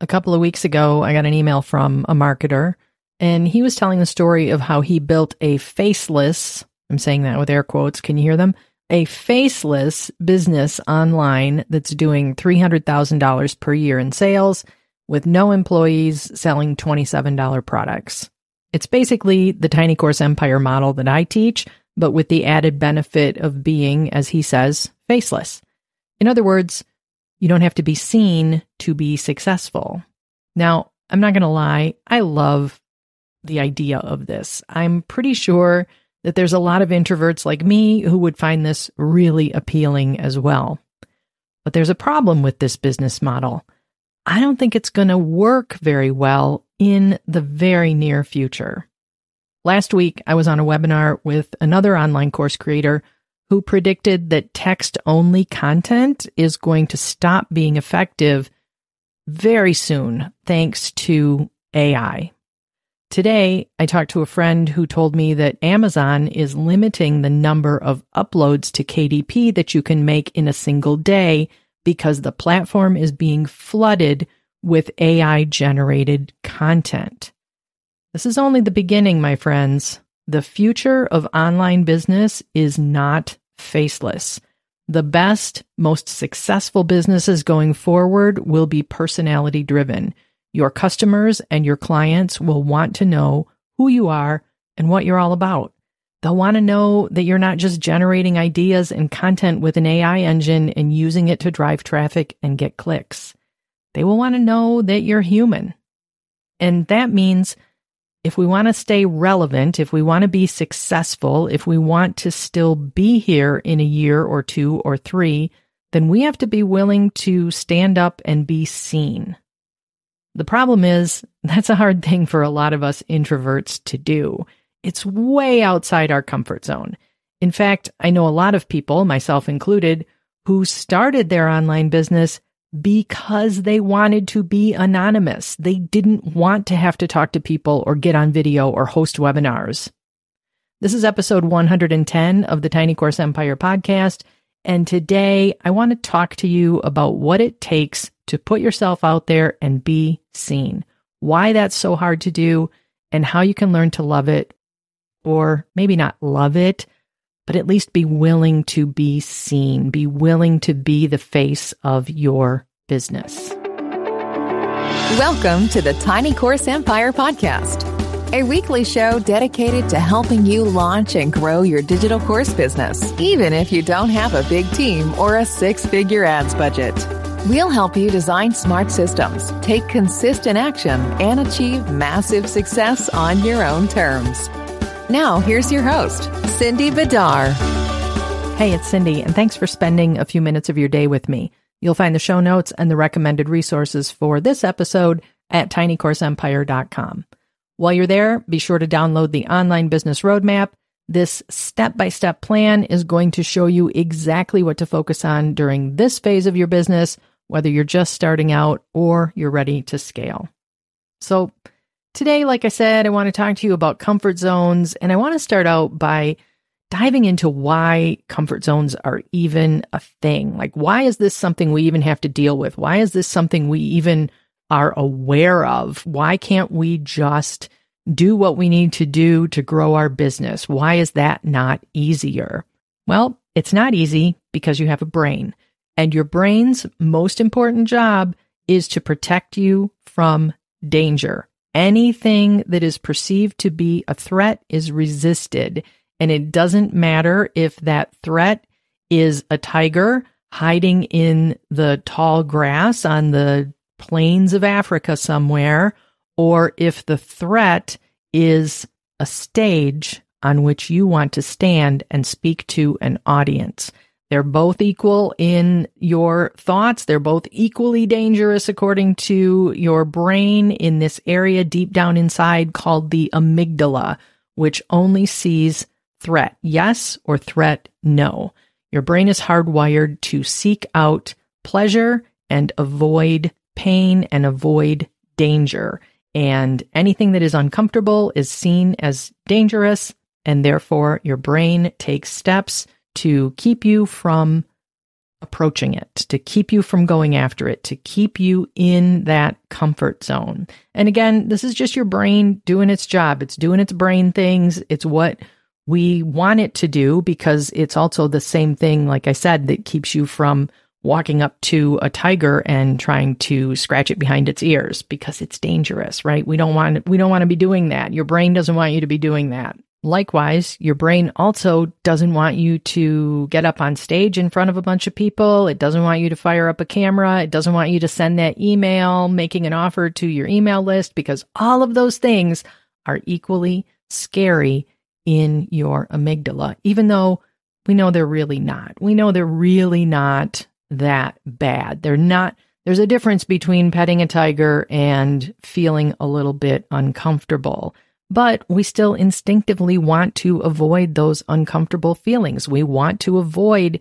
a couple of weeks ago, I got an email from a marketer, and he was telling the story of how he built a faceless, I'm saying that with air quotes, can you hear them? A faceless business online that's doing $300,000 per year in sales with no employees selling $27 products. It's basically the tiny course empire model that I teach, but with the added benefit of being, as he says, faceless. In other words, you don't have to be seen to be successful. Now, I'm not going to lie, I love the idea of this. I'm pretty sure that there's a lot of introverts like me who would find this really appealing as well. But there's a problem with this business model. I don't think it's going to work very well in the very near future. Last week, I was on a webinar with another online course creator who predicted that text only content is going to stop being effective very soon thanks to AI. Today, I talked to a friend who told me that Amazon is limiting the number of uploads to KDP that you can make in a single day because the platform is being flooded with AI generated content. This is only the beginning, my friends. The future of online business is not faceless. The best, most successful businesses going forward will be personality driven. Your customers and your clients will want to know who you are and what you're all about. They'll want to know that you're not just generating ideas and content with an AI engine and using it to drive traffic and get clicks. They will want to know that you're human. And that means if we want to stay relevant, if we want to be successful, if we want to still be here in a year or two or three, then we have to be willing to stand up and be seen. The problem is, that's a hard thing for a lot of us introverts to do. It's way outside our comfort zone. In fact, I know a lot of people, myself included, who started their online business because they wanted to be anonymous. They didn't want to have to talk to people or get on video or host webinars. This is episode 110 of the Tiny Course Empire podcast. And today I want to talk to you about what it takes to put yourself out there and be seen, why that's so hard to do, and how you can learn to love it, or maybe not love it, but at least be willing to be seen, be willing to be the face of your business. Welcome to the Tiny Course Empire podcast, a weekly show dedicated to helping you launch and grow your digital course business, even if you don't have a big team or a six figure ads budget. We'll help you design smart systems, take consistent action, and achieve massive success on your own terms. Now, here's your host, Cindy Bidar. Hey, it's Cindy, and thanks for spending a few minutes of your day with me. You'll find the show notes and the recommended resources for this episode at tinycourseempire.com. While you're there, be sure to download the online business roadmap. This step by step plan is going to show you exactly what to focus on during this phase of your business, whether you're just starting out or you're ready to scale. So, Today, like I said, I want to talk to you about comfort zones, and I want to start out by diving into why comfort zones are even a thing. Like, why is this something we even have to deal with? Why is this something we even are aware of? Why can't we just do what we need to do to grow our business? Why is that not easier? Well, it's not easy because you have a brain, and your brain's most important job is to protect you from danger. Anything that is perceived to be a threat is resisted. And it doesn't matter if that threat is a tiger hiding in the tall grass on the plains of Africa somewhere, or if the threat is a stage on which you want to stand and speak to an audience. They're both equal in your thoughts. They're both equally dangerous according to your brain in this area deep down inside called the amygdala, which only sees threat yes or threat no. Your brain is hardwired to seek out pleasure and avoid pain and avoid danger. And anything that is uncomfortable is seen as dangerous, and therefore your brain takes steps to keep you from approaching it, to keep you from going after it, to keep you in that comfort zone. And again, this is just your brain doing its job. It's doing its brain things. It's what we want it to do because it's also the same thing, like I said, that keeps you from walking up to a tiger and trying to scratch it behind its ears because it's dangerous, right? We don't want we don't want to be doing that. Your brain doesn't want you to be doing that. Likewise, your brain also doesn't want you to get up on stage in front of a bunch of people. It doesn't want you to fire up a camera. It doesn't want you to send that email making an offer to your email list because all of those things are equally scary in your amygdala, even though we know they're really not. We know they're really not that bad. They're not, there's a difference between petting a tiger and feeling a little bit uncomfortable. But we still instinctively want to avoid those uncomfortable feelings. We want to avoid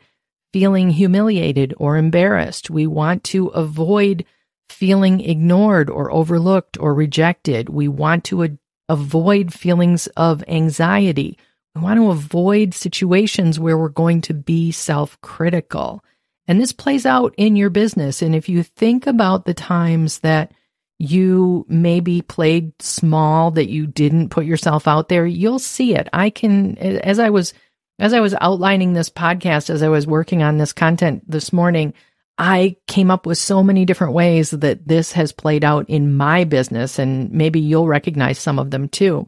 feeling humiliated or embarrassed. We want to avoid feeling ignored or overlooked or rejected. We want to avoid feelings of anxiety. We want to avoid situations where we're going to be self critical. And this plays out in your business. And if you think about the times that you maybe played small, that you didn't put yourself out there, you'll see it. I can, as I was, as I was outlining this podcast, as I was working on this content this morning, I came up with so many different ways that this has played out in my business, and maybe you'll recognize some of them too.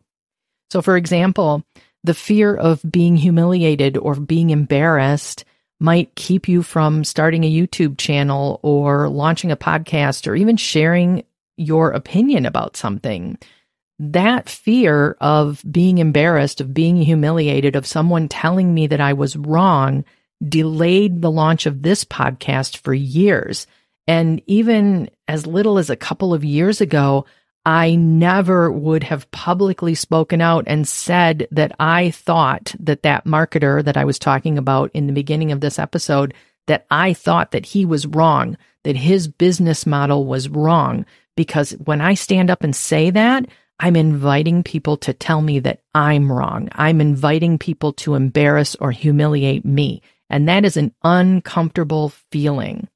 So, for example, the fear of being humiliated or being embarrassed might keep you from starting a YouTube channel or launching a podcast or even sharing your opinion about something. That fear of being embarrassed, of being humiliated, of someone telling me that I was wrong delayed the launch of this podcast for years. And even as little as a couple of years ago, I never would have publicly spoken out and said that I thought that that marketer that I was talking about in the beginning of this episode, that I thought that he was wrong, that his business model was wrong. Because when I stand up and say that, I'm inviting people to tell me that I'm wrong. I'm inviting people to embarrass or humiliate me. And that is an uncomfortable feeling.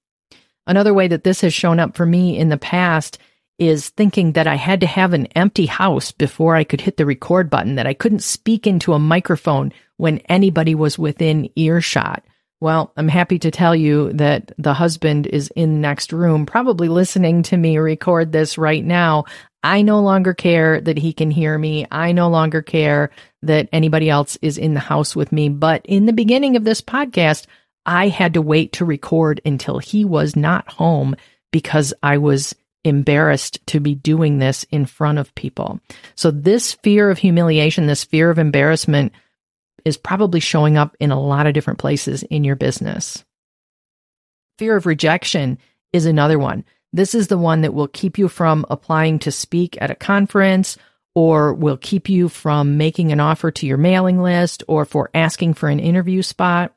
Another way that this has shown up for me in the past is thinking that I had to have an empty house before I could hit the record button, that I couldn't speak into a microphone when anybody was within earshot. Well, I'm happy to tell you that the husband is in the next room, probably listening to me record this right now. I no longer care that he can hear me. I no longer care that anybody else is in the house with me. But in the beginning of this podcast, I had to wait to record until he was not home because I was embarrassed to be doing this in front of people. So this fear of humiliation, this fear of embarrassment is probably showing up in a lot of different places in your business. Fear of rejection is another one. This is the one that will keep you from applying to speak at a conference or will keep you from making an offer to your mailing list or for asking for an interview spot.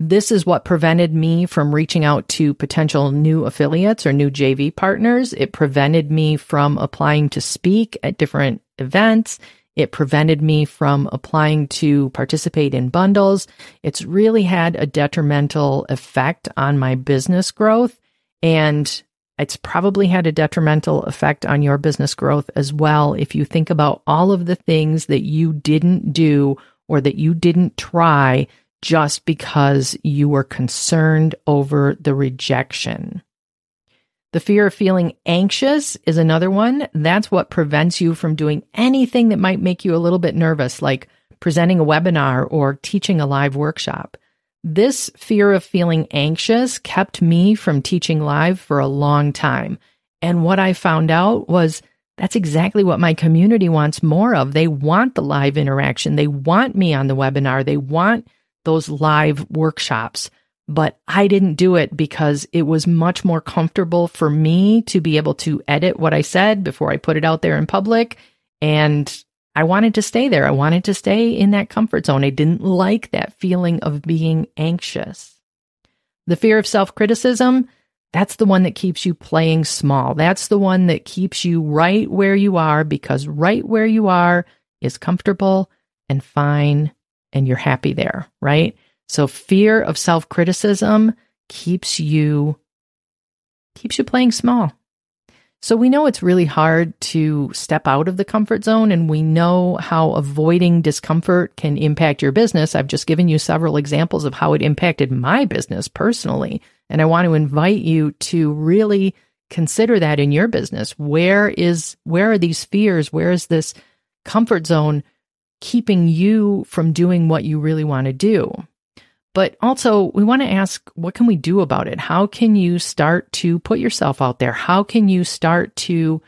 This is what prevented me from reaching out to potential new affiliates or new JV partners. It prevented me from applying to speak at different events. It prevented me from applying to participate in bundles. It's really had a detrimental effect on my business growth. And it's probably had a detrimental effect on your business growth as well. If you think about all of the things that you didn't do or that you didn't try just because you were concerned over the rejection. The fear of feeling anxious is another one. That's what prevents you from doing anything that might make you a little bit nervous, like presenting a webinar or teaching a live workshop. This fear of feeling anxious kept me from teaching live for a long time. And what I found out was that's exactly what my community wants more of. They want the live interaction. They want me on the webinar. They want those live workshops. But I didn't do it because it was much more comfortable for me to be able to edit what I said before I put it out there in public. And I wanted to stay there. I wanted to stay in that comfort zone. I didn't like that feeling of being anxious. The fear of self criticism, that's the one that keeps you playing small. That's the one that keeps you right where you are because right where you are is comfortable and fine and you're happy there, right? So fear of self criticism keeps you keeps you playing small. So we know it's really hard to step out of the comfort zone and we know how avoiding discomfort can impact your business. I've just given you several examples of how it impacted my business personally. And I want to invite you to really consider that in your business. Where is, where are these fears? Where is this comfort zone keeping you from doing what you really want to do? But also, we want to ask, what can we do about it? How can you start to put yourself out there? How can you start to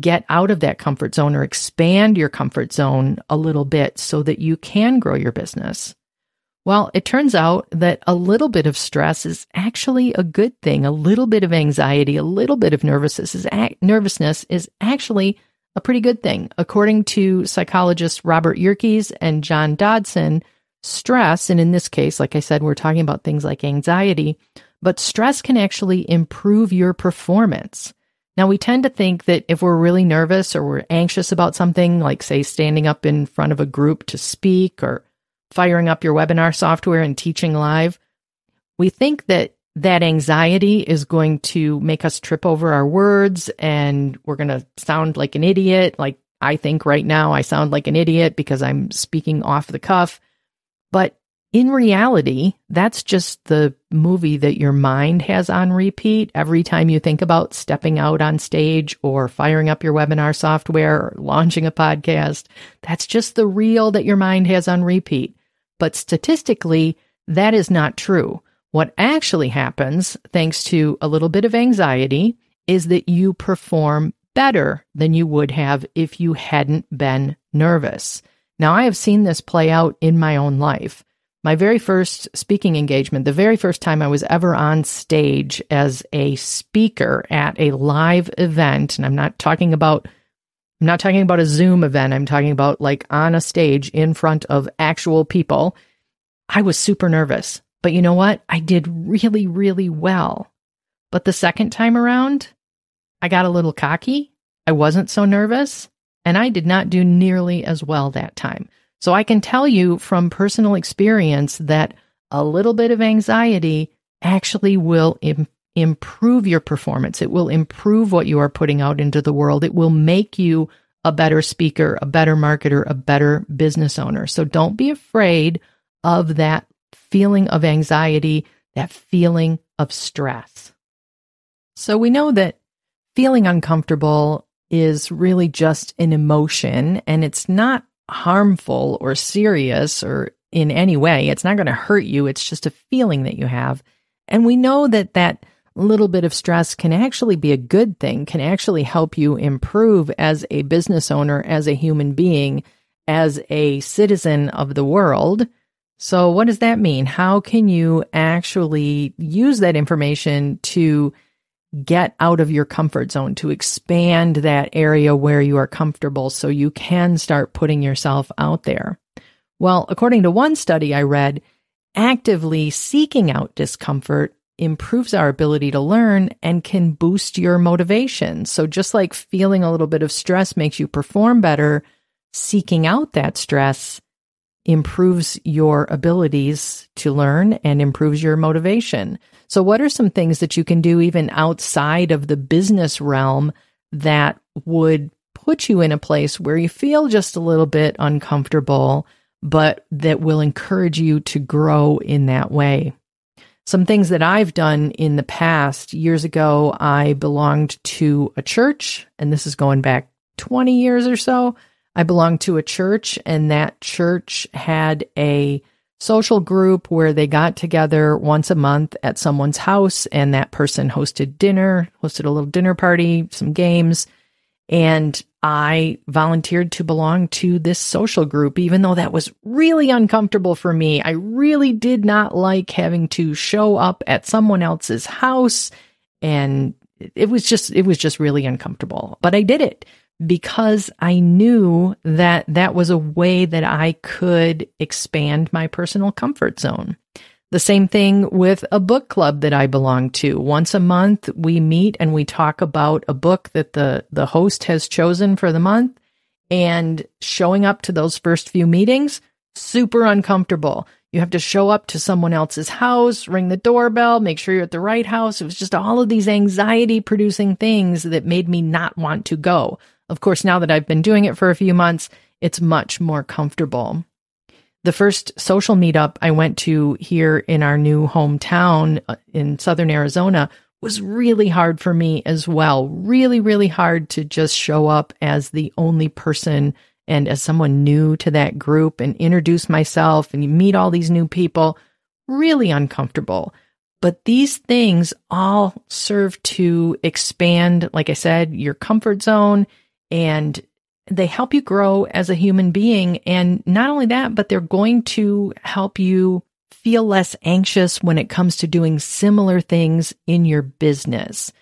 get out of that comfort zone or expand your comfort zone a little bit so that you can grow your business? Well, it turns out that a little bit of stress is actually a good thing. A little bit of anxiety, a little bit of nervousness is, nervousness is actually a pretty good thing. According to psychologists Robert Yerkes and John Dodson, stress, and in this case, like I said, we're talking about things like anxiety, but stress can actually improve your performance. Now, we tend to think that if we're really nervous or we're anxious about something, like, say, standing up in front of a group to speak or firing up your webinar software and teaching live, we think that that anxiety is going to make us trip over our words and we're going to sound like an idiot. Like I think right now I sound like an idiot because I'm speaking off the cuff. But in reality, that's just the movie that your mind has on repeat every time you think about stepping out on stage or firing up your webinar software or launching a podcast. That's just the reel that your mind has on repeat. But statistically, that is not true. What actually happens, thanks to a little bit of anxiety, is that you perform better than you would have if you hadn't been nervous. Now, I have seen this play out in my own life. My very first speaking engagement, the very first time I was ever on stage as a speaker at a live event, and I'm not talking about I'm not talking about a Zoom event. I'm talking about like on a stage in front of actual people. I was super nervous. But you know what? I did really, really well. But the second time around, I got a little cocky. I wasn't so nervous and I did not do nearly as well that time. So I can tell you from personal experience that a little bit of anxiety actually will Im- improve your performance. It will improve what you are putting out into the world. It will make you a better speaker, a better marketer, a better business owner. So don't be afraid of that feeling of anxiety, that feeling of stress. So we know that feeling uncomfortable is really just an emotion and it's not harmful or serious or in any way. It's not going to hurt you. It's just a feeling that you have. And we know that that little bit of stress can actually be a good thing, can actually help you improve as a business owner, as a human being, as a citizen of the world. So, what does that mean? How can you actually use that information to get out of your comfort zone, to expand that area where you are comfortable so you can start putting yourself out there. Well, according to one study I read, actively seeking out discomfort improves our ability to learn and can boost your motivation. So just like feeling a little bit of stress makes you perform better, seeking out that stress improves your abilities to learn and improves your motivation. So, what are some things that you can do even outside of the business realm that would put you in a place where you feel just a little bit uncomfortable, but that will encourage you to grow in that way? Some things that I've done in the past years ago, I belonged to a church, and this is going back 20 years or so. I belonged to a church, and that church had a social group where they got together once a month at someone's house, and that person hosted dinner, hosted a little dinner party, some games. And I volunteered to belong to this social group, even though that was really uncomfortable for me. I really did not like having to show up at someone else's house. And it was just, it was just really uncomfortable, but I did it because I knew that that was a way that I could expand my personal comfort zone. The same thing with a book club that I belong to. Once a month, we meet and we talk about a book that the, the host has chosen for the month. And showing up to those first few meetings, super uncomfortable. You have to show up to someone else's house, ring the doorbell, make sure you're at the right house. It was just all of these anxiety producing things that made me not want to go. Of course, now that I've been doing it for a few months, it's much more comfortable. The first social meetup I went to here in our new hometown uh, in southern Arizona was really hard for me as well. Really, really hard to just show up as the only person and as someone new to that group and introduce myself and you meet all these new people, really uncomfortable. But these things all serve to expand, like I said, your comfort zone and they help you grow as a human being. And not only that, but they're going to help you feel less anxious when it comes to doing similar things in your business.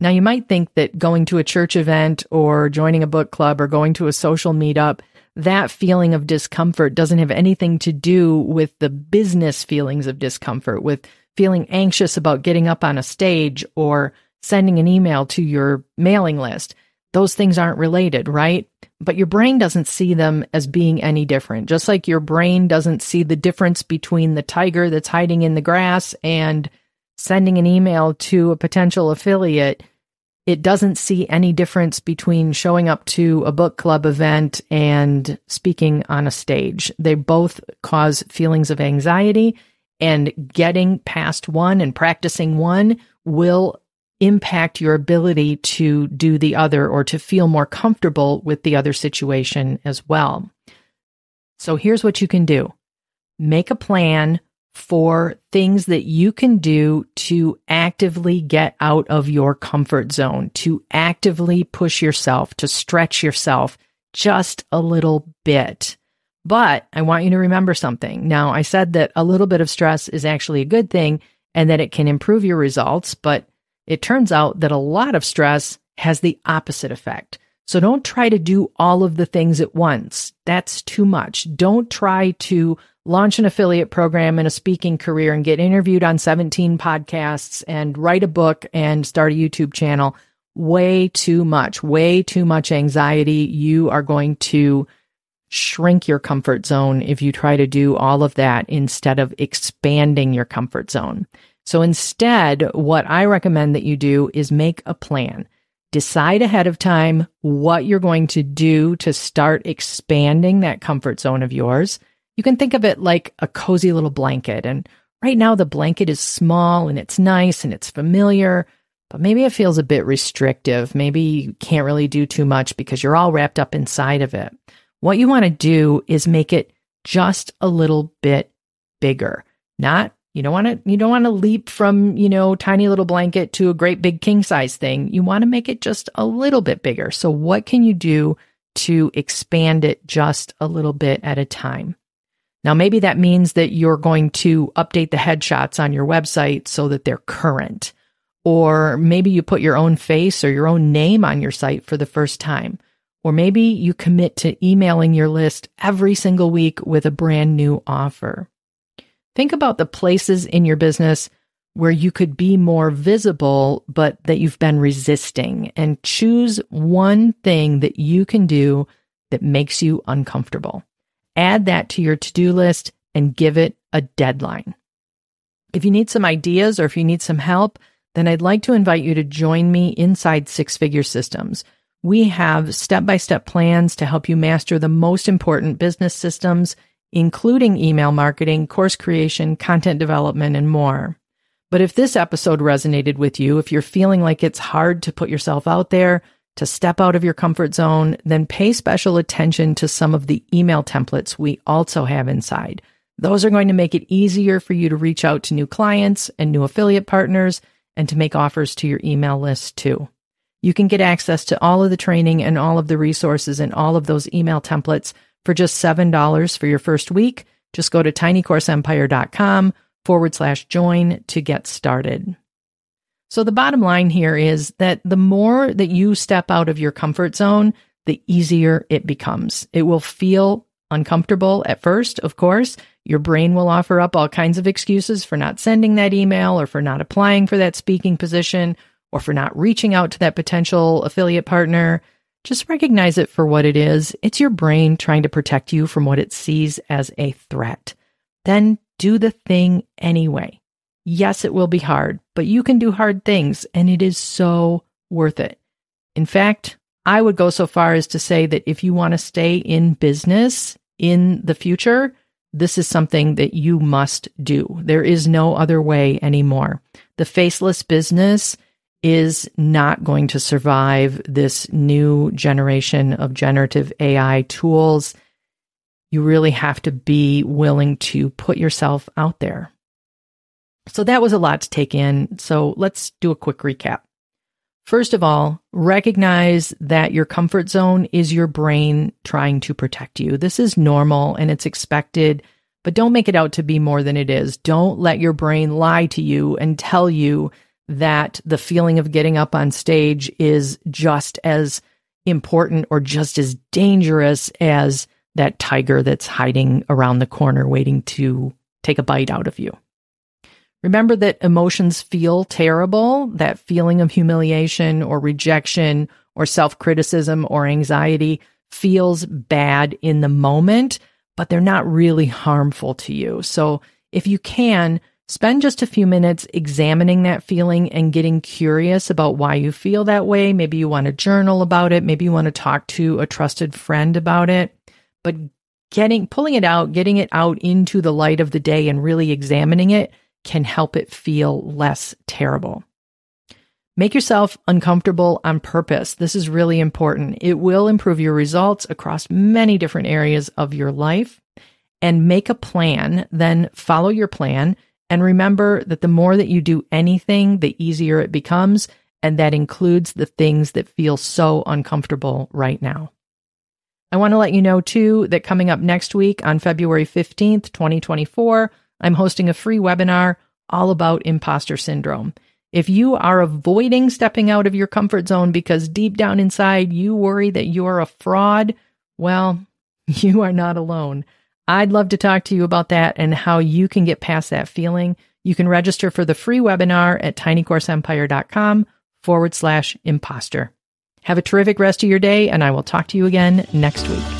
Now, you might think that going to a church event or joining a book club or going to a social meetup, that feeling of discomfort doesn't have anything to do with the business feelings of discomfort, with feeling anxious about getting up on a stage or sending an email to your mailing list. Those things aren't related, right? But your brain doesn't see them as being any different. Just like your brain doesn't see the difference between the tiger that's hiding in the grass and sending an email to a potential affiliate, it doesn't see any difference between showing up to a book club event and speaking on a stage. They both cause feelings of anxiety, and getting past one and practicing one will impact your ability to do the other or to feel more comfortable with the other situation as well. So here's what you can do make a plan for things that you can do to actively get out of your comfort zone, to actively push yourself, to stretch yourself just a little bit. But I want you to remember something. Now, I said that a little bit of stress is actually a good thing and that it can improve your results, but it turns out that a lot of stress has the opposite effect. So don't try to do all of the things at once. That's too much. Don't try to launch an affiliate program and a speaking career and get interviewed on 17 podcasts and write a book and start a YouTube channel. Way too much, way too much anxiety. You are going to shrink your comfort zone if you try to do all of that instead of expanding your comfort zone. So instead, what I recommend that you do is make a plan. Decide ahead of time what you're going to do to start expanding that comfort zone of yours you can think of it like a cozy little blanket. And right now, the blanket is small and it's nice and it's familiar, but maybe it feels a bit restrictive. Maybe you can't really do too much because you're all wrapped up inside of it. What you want to do is make it just a little bit bigger. Not you don't want to you don't want to leap from, you know, tiny little blanket to a great big king size thing. You want to make it just a little bit bigger. So what can you do to expand it just a little bit at a time? Now, maybe that means that you're going to update the headshots on your website so that they're current. Or maybe you put your own face or your own name on your site for the first time. Or maybe you commit to emailing your list every single week with a brand new offer. Think about the places in your business where you could be more visible, but that you've been resisting and choose one thing that you can do that makes you uncomfortable add that to your to do list and give it a deadline. If you need some ideas or if you need some help, then I'd like to invite you to join me inside Six Figure Systems. We have step by step plans to help you master the most important business systems, including email marketing, course creation, content development, and more. But if this episode resonated with you, if you're feeling like it's hard to put yourself out there, to step out of your comfort zone, then pay special attention to some of the email templates we also have inside. Those are going to make it easier for you to reach out to new clients and new affiliate partners and to make offers to your email list too. You can get access to all of the training and all of the resources and all of those email templates for just $7 for your first week. Just go to tinycourseempire.com forward slash join to get started. So the bottom line here is that the more that you step out of your comfort zone, the easier it becomes. It will feel uncomfortable at first, of course. Your brain will offer up all kinds of excuses for not sending that email or for not applying for that speaking position or for not reaching out to that potential affiliate partner. Just recognize it for what it is. It's your brain trying to protect you from what it sees as a threat. then do the thing anyway. Yes, it will be hard, but you can do hard things and it is so worth it. In fact, I would go so far as to say that if you want to stay in business in the future, this is something that you must do. There is no other way anymore. The faceless business is not going to survive this new generation of generative AI tools. You really have to be willing to put yourself out there. So that was a lot to take in. So let's do a quick recap. First of all, recognize that your comfort zone is your brain trying to protect you. This is normal and it's expected, but don't make it out to be more than it is. Don't let your brain lie to you and tell you that the feeling of getting up on stage is just as important or just as dangerous as that tiger that's hiding around the corner waiting to take a bite out of you. Remember that emotions feel terrible, that feeling of humiliation or rejection or self criticism or anxiety feels bad in the moment, but they're not really harmful to you. So if you can, spend just a few minutes examining that feeling and getting curious about why you feel that way. Maybe you want to journal about it. Maybe you want to talk to a trusted friend about it. But getting, pulling it out, getting it out into the light of the day and really examining it can help it feel less terrible. Make yourself uncomfortable on purpose. This is really important. It will improve your results across many different areas of your life. And make a plan, then follow your plan. And remember that the more that you do anything, the easier it becomes. And that includes the things that feel so uncomfortable right now. I want to let you know too that coming up next week on February 15th, 2024, I'm hosting a free webinar all about imposter syndrome. If you are avoiding stepping out of your comfort zone because deep down inside you worry that you're a fraud, well, you are not alone. I'd love to talk to you about that and how you can get past that feeling. You can register for the free webinar at tinycourseempire.com forward slash imposter. Have a terrific rest of your day, and I will talk to you again next week.